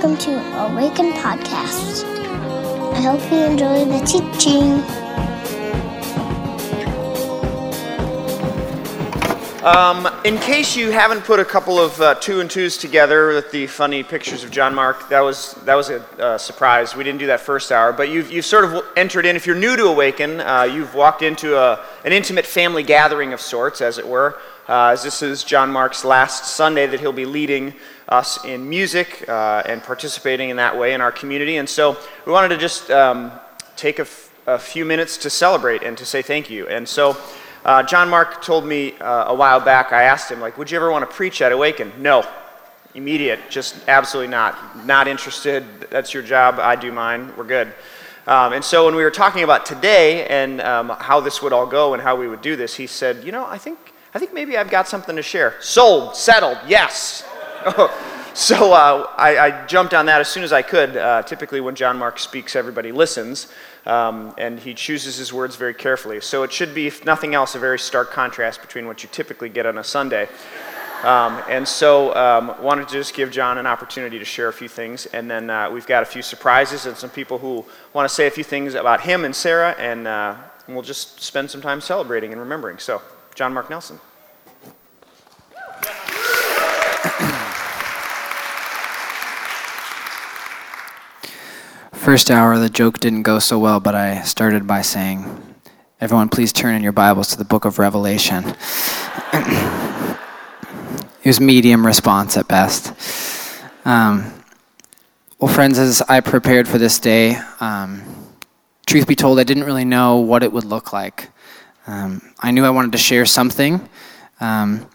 welcome to Awaken Podcast. I hope you enjoy the teaching. Um, in case you haven't put a couple of uh, two and twos together with the funny pictures of John Mark, that was that was a uh, surprise. We didn't do that first hour, but you've, you've sort of entered in. If you're new to Awaken, uh, you've walked into a, an intimate family gathering of sorts, as it were. Uh, as this is John Mark's last Sunday that he'll be leading us in music uh, and participating in that way in our community. And so we wanted to just um, take a, f- a few minutes to celebrate and to say thank you. And so uh, John Mark told me uh, a while back, I asked him, like, would you ever want to preach at Awaken? No. Immediate, just absolutely not. Not interested. That's your job. I do mine. We're good. Um, and so when we were talking about today and um, how this would all go and how we would do this, he said, you know, I think, I think maybe I've got something to share. Sold, settled, yes. so uh, I, I, jumped on that as soon as I could. Uh, typically, when John Mark speaks, everybody listens, um, and he chooses his words very carefully. So it should be, if nothing else, a very stark contrast between what you typically get on a Sunday. Um, and so um, wanted to just give John an opportunity to share a few things, and then uh, we've got a few surprises and some people who want to say a few things about him and Sarah, and, uh, and we'll just spend some time celebrating and remembering. So, John Mark Nelson. First hour, the joke didn't go so well, but I started by saying, Everyone, please turn in your Bibles to the book of Revelation. it was medium response at best. Um, well, friends, as I prepared for this day, um, truth be told, I didn't really know what it would look like. Um, I knew I wanted to share something. Um,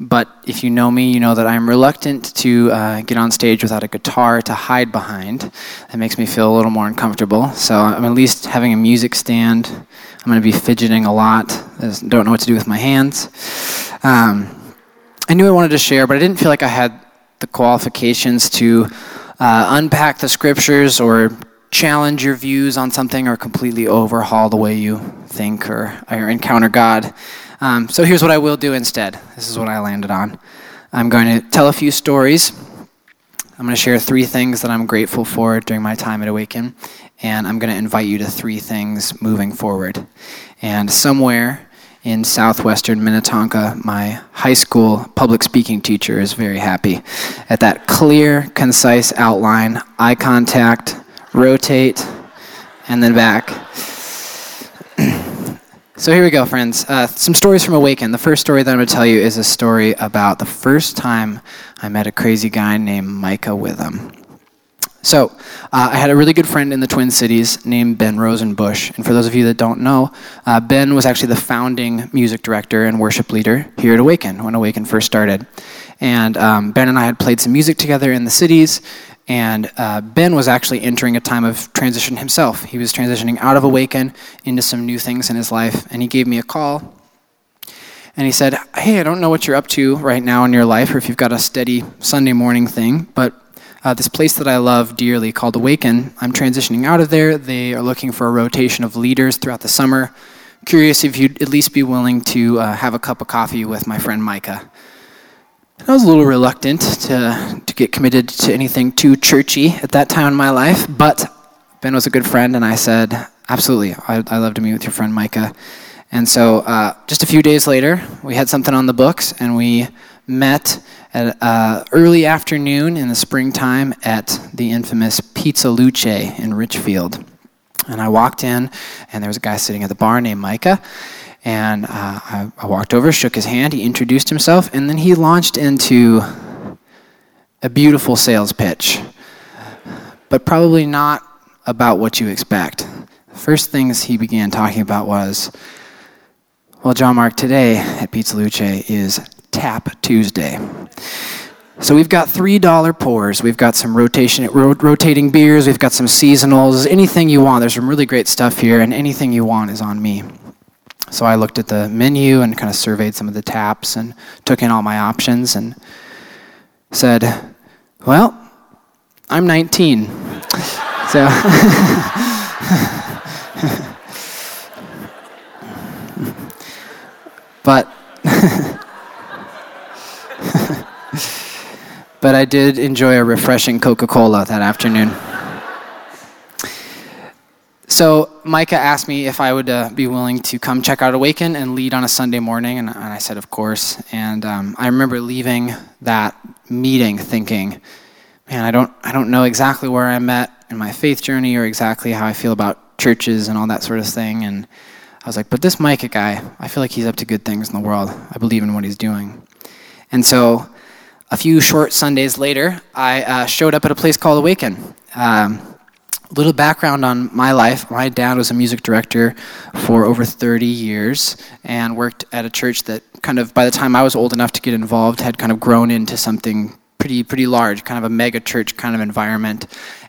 but if you know me, you know that I'm reluctant to uh, get on stage without a guitar to hide behind. That makes me feel a little more uncomfortable. So I'm at least having a music stand. I'm going to be fidgeting a lot. I don't know what to do with my hands. Um, I knew I wanted to share, but I didn't feel like I had the qualifications to uh, unpack the scriptures or challenge your views on something or completely overhaul the way you think or, or encounter God. Um, so here's what I will do instead. This is what I landed on. I'm going to tell a few stories. I'm going to share three things that I'm grateful for during my time at Awaken, and I'm going to invite you to three things moving forward. And somewhere in southwestern Minnetonka, my high school public speaking teacher is very happy at that clear, concise outline, eye contact, rotate, and then back. So here we go, friends. Uh, some stories from Awaken. The first story that I'm going to tell you is a story about the first time I met a crazy guy named Micah Witham. So, uh, I had a really good friend in the Twin Cities named Ben Rosenbush. And for those of you that don't know, uh, Ben was actually the founding music director and worship leader here at Awaken when Awaken first started. And um, Ben and I had played some music together in the cities, and uh, Ben was actually entering a time of transition himself. He was transitioning out of Awaken into some new things in his life. And he gave me a call. And he said, Hey, I don't know what you're up to right now in your life or if you've got a steady Sunday morning thing, but uh, this place that I love dearly called Awaken, I'm transitioning out of there. They are looking for a rotation of leaders throughout the summer. Curious if you'd at least be willing to uh, have a cup of coffee with my friend Micah. I was a little reluctant to, to get committed to anything too churchy at that time in my life, but Ben was a good friend, and I said, Absolutely, I'd, I'd love to meet with your friend Micah. And so, uh, just a few days later, we had something on the books, and we met at uh, early afternoon in the springtime at the infamous Pizza Luce in Richfield. And I walked in, and there was a guy sitting at the bar named Micah. And uh, I, I walked over, shook his hand, he introduced himself, and then he launched into a beautiful sales pitch, but probably not about what you expect. The first things he began talking about was, well, John Mark, today at Pizza Luce is Tap Tuesday. So we've got $3 pours. We've got some rotation, ro- rotating beers. We've got some seasonals. Anything you want. There's some really great stuff here, and anything you want is on me. So I looked at the menu and kind of surveyed some of the taps and took in all my options and said, Well, I'm 19. so. but. but I did enjoy a refreshing Coca Cola that afternoon. So Micah asked me if I would uh, be willing to come check out Awaken and lead on a Sunday morning, and, and I said, of course. And um, I remember leaving that meeting thinking, man, I don't, I don't know exactly where I'm at in my faith journey or exactly how I feel about churches and all that sort of thing. And I was like, but this Micah guy, I feel like he's up to good things in the world. I believe in what he's doing. And so a few short Sundays later, I uh, showed up at a place called Awaken. Um, little background on my life. My dad was a music director for over 30 years and worked at a church that kind of by the time i was old enough to get involved had kind of grown into something pretty pretty large kind of a mega church kind of environment.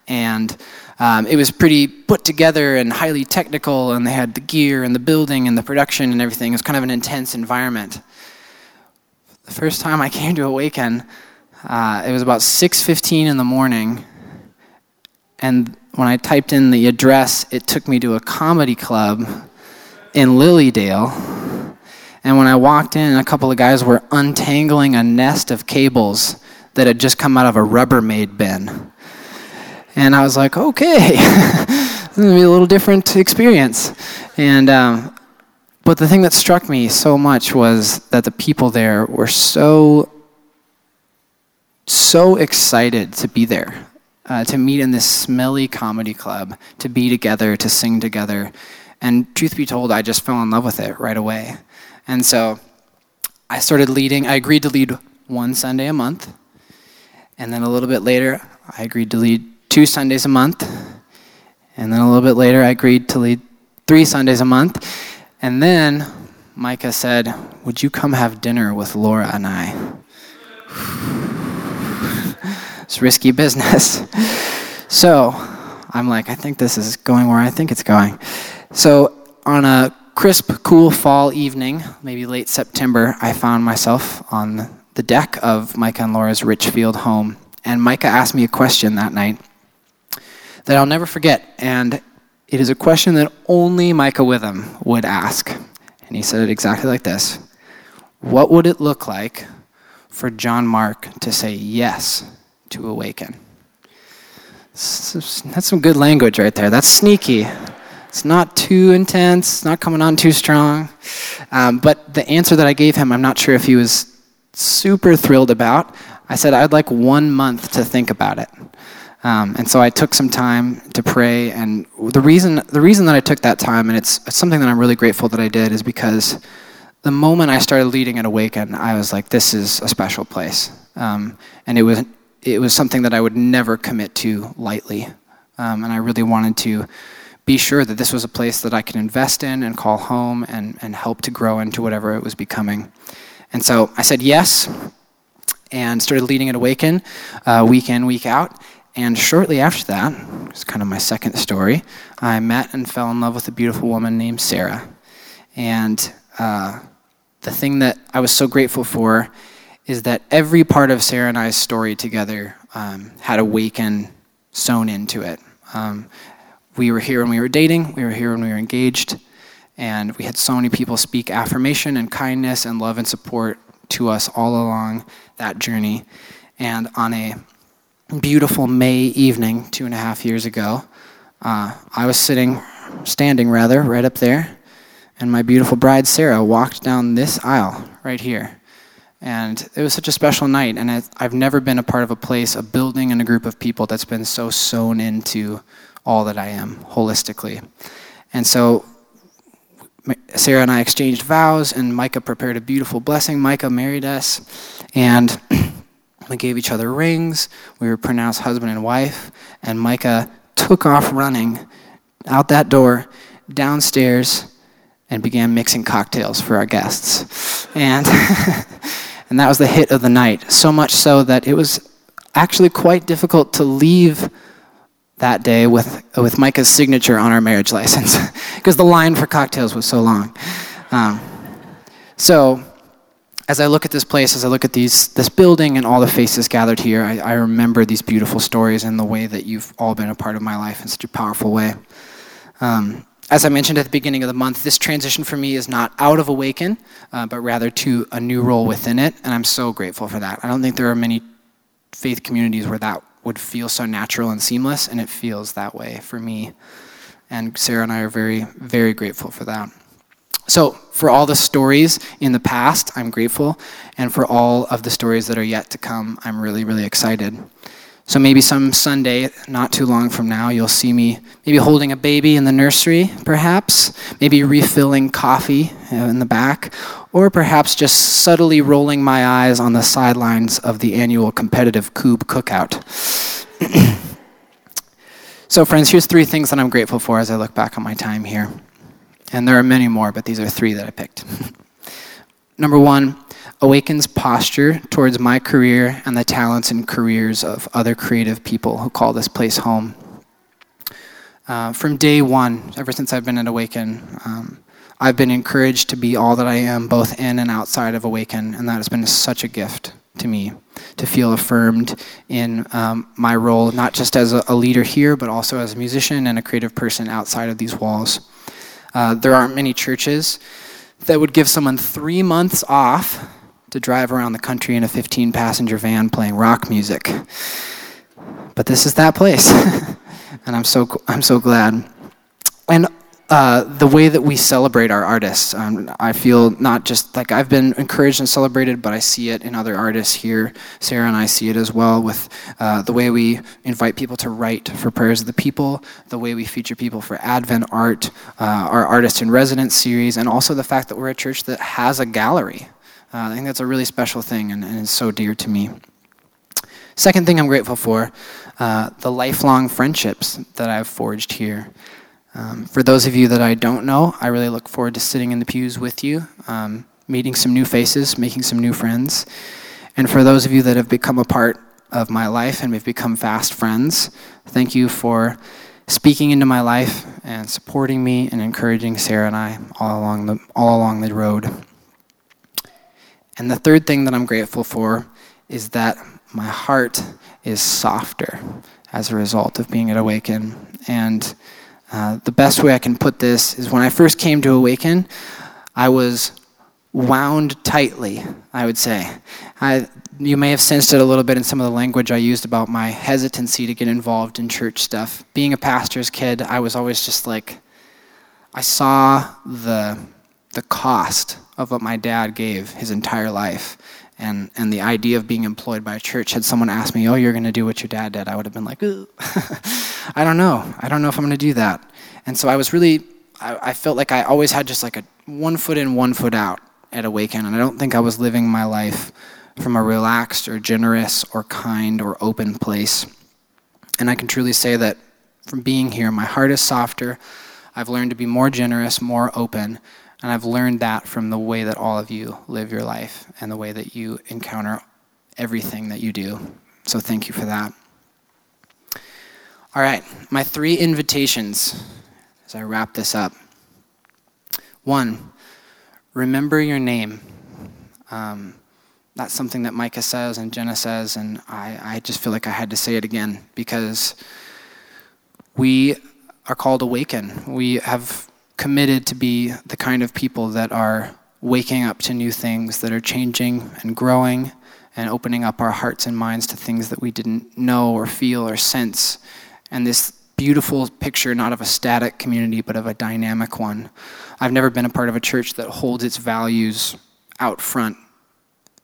And um, it was pretty put together and highly technical and they had the gear and the building and the production and everything. It was kind of an intense environment. The first time i came to awaken uh, it was about 6.15 in the morning and when I typed in the address, it took me to a comedy club in Lilydale. And when I walked in, a couple of guys were untangling a nest of cables that had just come out of a Rubbermaid bin. And I was like, okay, this is to be a little different experience. And, um, but the thing that struck me so much was that the people there were so, so excited to be there uh, to meet in this smelly comedy club, to be together, to sing together. And truth be told, I just fell in love with it right away. And so I started leading, I agreed to lead one Sunday a month. And then a little bit later, I agreed to lead two Sundays a month. And then a little bit later, I agreed to lead three Sundays a month. And then Micah said, Would you come have dinner with Laura and I? Risky business. so I'm like, I think this is going where I think it's going. So on a crisp, cool fall evening, maybe late September, I found myself on the deck of Micah and Laura's Richfield home. And Micah asked me a question that night that I'll never forget. And it is a question that only Micah Witham would ask. And he said it exactly like this What would it look like for John Mark to say yes to awaken. That's some good language right there. That's sneaky. It's not too intense, it's not coming on too strong. Um, but the answer that I gave him, I'm not sure if he was super thrilled about. I said I'd like one month to think about it. Um, and so I took some time to pray. And the reason, the reason that I took that time, and it's, it's something that I'm really grateful that I did, is because the moment I started leading at Awaken, I was like, this is a special place. Um, and it was it was something that I would never commit to lightly. Um, and I really wanted to be sure that this was a place that I could invest in and call home and, and help to grow into whatever it was becoming. And so I said yes and started leading at Awaken uh, week in, week out. And shortly after that, it's kind of my second story, I met and fell in love with a beautiful woman named Sarah. And uh, the thing that I was so grateful for is that every part of Sarah and I's story together um, had Awaken sewn into it. Um, we were here when we were dating, we were here when we were engaged, and we had so many people speak affirmation and kindness and love and support to us all along that journey. And on a beautiful May evening, two and a half years ago, uh, I was sitting, standing rather, right up there, and my beautiful bride Sarah walked down this aisle right here. And it was such a special night. And I've never been a part of a place, a building, and a group of people that's been so sewn into all that I am holistically. And so Sarah and I exchanged vows, and Micah prepared a beautiful blessing. Micah married us, and we gave each other rings. We were pronounced husband and wife, and Micah took off running out that door, downstairs, and began mixing cocktails for our guests. And and that was the hit of the night. So much so that it was actually quite difficult to leave that day with, with Micah's signature on our marriage license because the line for cocktails was so long. Um, so, as I look at this place, as I look at these, this building and all the faces gathered here, I, I remember these beautiful stories and the way that you've all been a part of my life in such a powerful way. Um, as I mentioned at the beginning of the month, this transition for me is not out of Awaken, uh, but rather to a new role within it, and I'm so grateful for that. I don't think there are many faith communities where that would feel so natural and seamless, and it feels that way for me. And Sarah and I are very, very grateful for that. So, for all the stories in the past, I'm grateful. And for all of the stories that are yet to come, I'm really, really excited. So, maybe some Sunday, not too long from now, you'll see me maybe holding a baby in the nursery, perhaps, maybe refilling coffee uh, in the back, or perhaps just subtly rolling my eyes on the sidelines of the annual competitive Coob cookout. so, friends, here's three things that I'm grateful for as I look back on my time here. And there are many more, but these are three that I picked. Number one, awakens posture towards my career and the talents and careers of other creative people who call this place home. Uh, from day one, ever since I've been at Awaken, um, I've been encouraged to be all that I am, both in and outside of Awaken, and that has been such a gift to me to feel affirmed in um, my role, not just as a, a leader here, but also as a musician and a creative person outside of these walls. Uh, there aren't many churches that would give someone three months off to drive around the country in a 15 passenger van playing rock music. But this is that place. and I'm so, I'm so glad. And uh, the way that we celebrate our artists. Um, I feel not just like I've been encouraged and celebrated, but I see it in other artists here. Sarah and I see it as well with uh, the way we invite people to write for Prayers of the People, the way we feature people for Advent art, uh, our Artist in Residence series, and also the fact that we're a church that has a gallery. Uh, I think that's a really special thing and, and is so dear to me. Second thing I'm grateful for uh, the lifelong friendships that I've forged here. Um, for those of you that I don't know, I really look forward to sitting in the pews with you, um, meeting some new faces, making some new friends. And for those of you that have become a part of my life and we've become fast friends, thank you for speaking into my life and supporting me and encouraging Sarah and I all along the, all along the road. And the third thing that I'm grateful for is that my heart is softer as a result of being at Awaken. And uh, the best way I can put this is when I first came to Awaken, I was wound tightly, I would say. I, you may have sensed it a little bit in some of the language I used about my hesitancy to get involved in church stuff. Being a pastor's kid, I was always just like, I saw the, the cost of what my dad gave his entire life. And, and the idea of being employed by a church, had someone asked me, Oh, you're going to do what your dad did, I would have been like, I don't know. I don't know if I'm going to do that. And so I was really, I, I felt like I always had just like a one foot in, one foot out at Awaken. And I don't think I was living my life from a relaxed or generous or kind or open place. And I can truly say that from being here, my heart is softer. I've learned to be more generous, more open, and I've learned that from the way that all of you live your life and the way that you encounter everything that you do. So thank you for that. All right, my three invitations as I wrap this up. One, remember your name. Um, that's something that Micah says and Jenna says, and I, I just feel like I had to say it again because we are called awaken. We have committed to be the kind of people that are waking up to new things, that are changing and growing and opening up our hearts and minds to things that we didn't know or feel or sense. And this beautiful picture, not of a static community, but of a dynamic one. I've never been a part of a church that holds its values out front.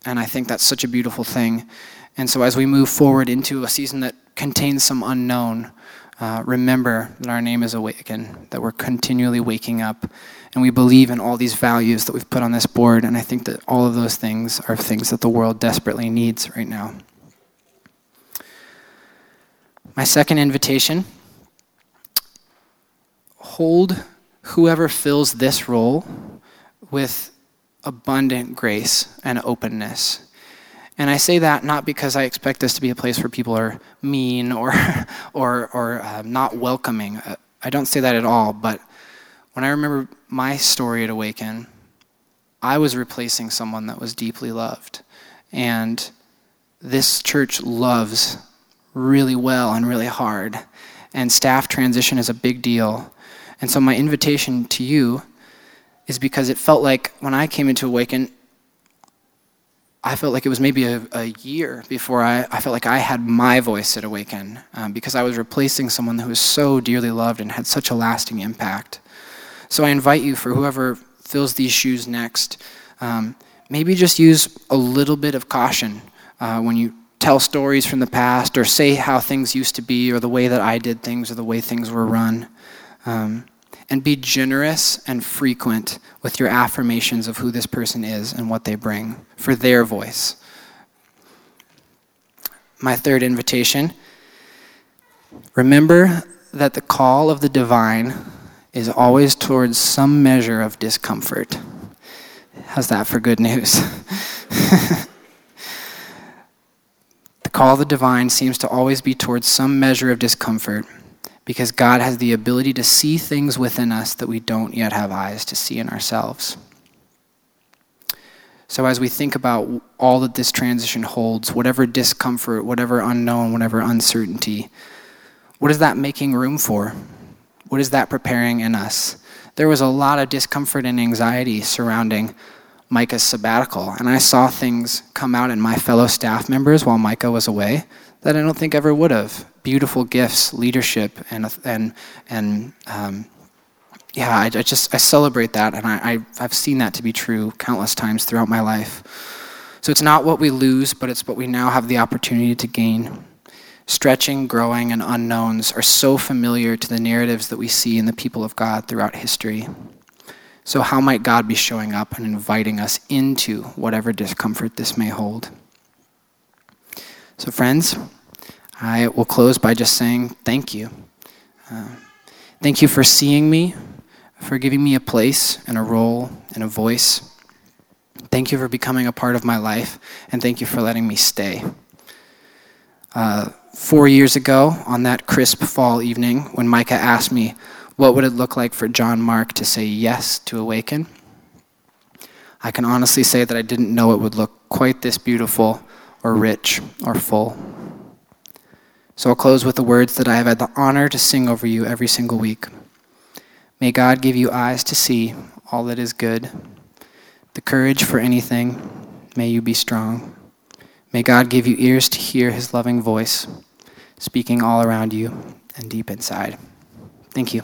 And I think that's such a beautiful thing. And so as we move forward into a season that contains some unknown, uh, remember that our name is awaken, that we're continually waking up, and we believe in all these values that we've put on this board. And I think that all of those things are things that the world desperately needs right now. My second invitation hold whoever fills this role with abundant grace and openness. And I say that not because I expect this to be a place where people are mean or, or, or uh, not welcoming. Uh, I don't say that at all. But when I remember my story at Awaken, I was replacing someone that was deeply loved. And this church loves really well and really hard. And staff transition is a big deal. And so, my invitation to you is because it felt like when I came into Awaken, I felt like it was maybe a, a year before I, I felt like I had my voice at Awaken um, because I was replacing someone who was so dearly loved and had such a lasting impact. So I invite you, for whoever fills these shoes next, um, maybe just use a little bit of caution uh, when you tell stories from the past or say how things used to be or the way that I did things or the way things were run. Um, and be generous and frequent with your affirmations of who this person is and what they bring for their voice. My third invitation remember that the call of the divine is always towards some measure of discomfort. How's that for good news? the call of the divine seems to always be towards some measure of discomfort because God has the ability to see things within us that we don't yet have eyes to see in ourselves. So, as we think about all that this transition holds, whatever discomfort, whatever unknown, whatever uncertainty, what is that making room for? What is that preparing in us? There was a lot of discomfort and anxiety surrounding Micah's sabbatical, and I saw things come out in my fellow staff members while Micah was away that I don't think ever would have. Beautiful gifts, leadership, and and and um, yeah, I, I, just I celebrate that, and I, I have seen that to be true countless times throughout my life. So it's not what we lose, but it's what we now have the opportunity to gain. Stretching, growing, and unknowns are so familiar to the narratives that we see in the people of God throughout history. So, how might God be showing up and inviting us into whatever discomfort this may hold? So, friends, I will close by just saying thank you. Uh, thank you for seeing me, for giving me a place and a role and a voice. Thank you for becoming a part of my life, and thank you for letting me stay. Uh, four years ago, on that crisp fall evening, when Micah asked me, What would it look like for John Mark to say yes to Awaken? I can honestly say that I didn't know it would look quite this beautiful or rich or full. So I'll close with the words that I have had the honor to sing over you every single week. May God give you eyes to see all that is good, the courage for anything. May you be strong. May God give you ears to hear his loving voice, speaking all around you and deep inside. Thank you.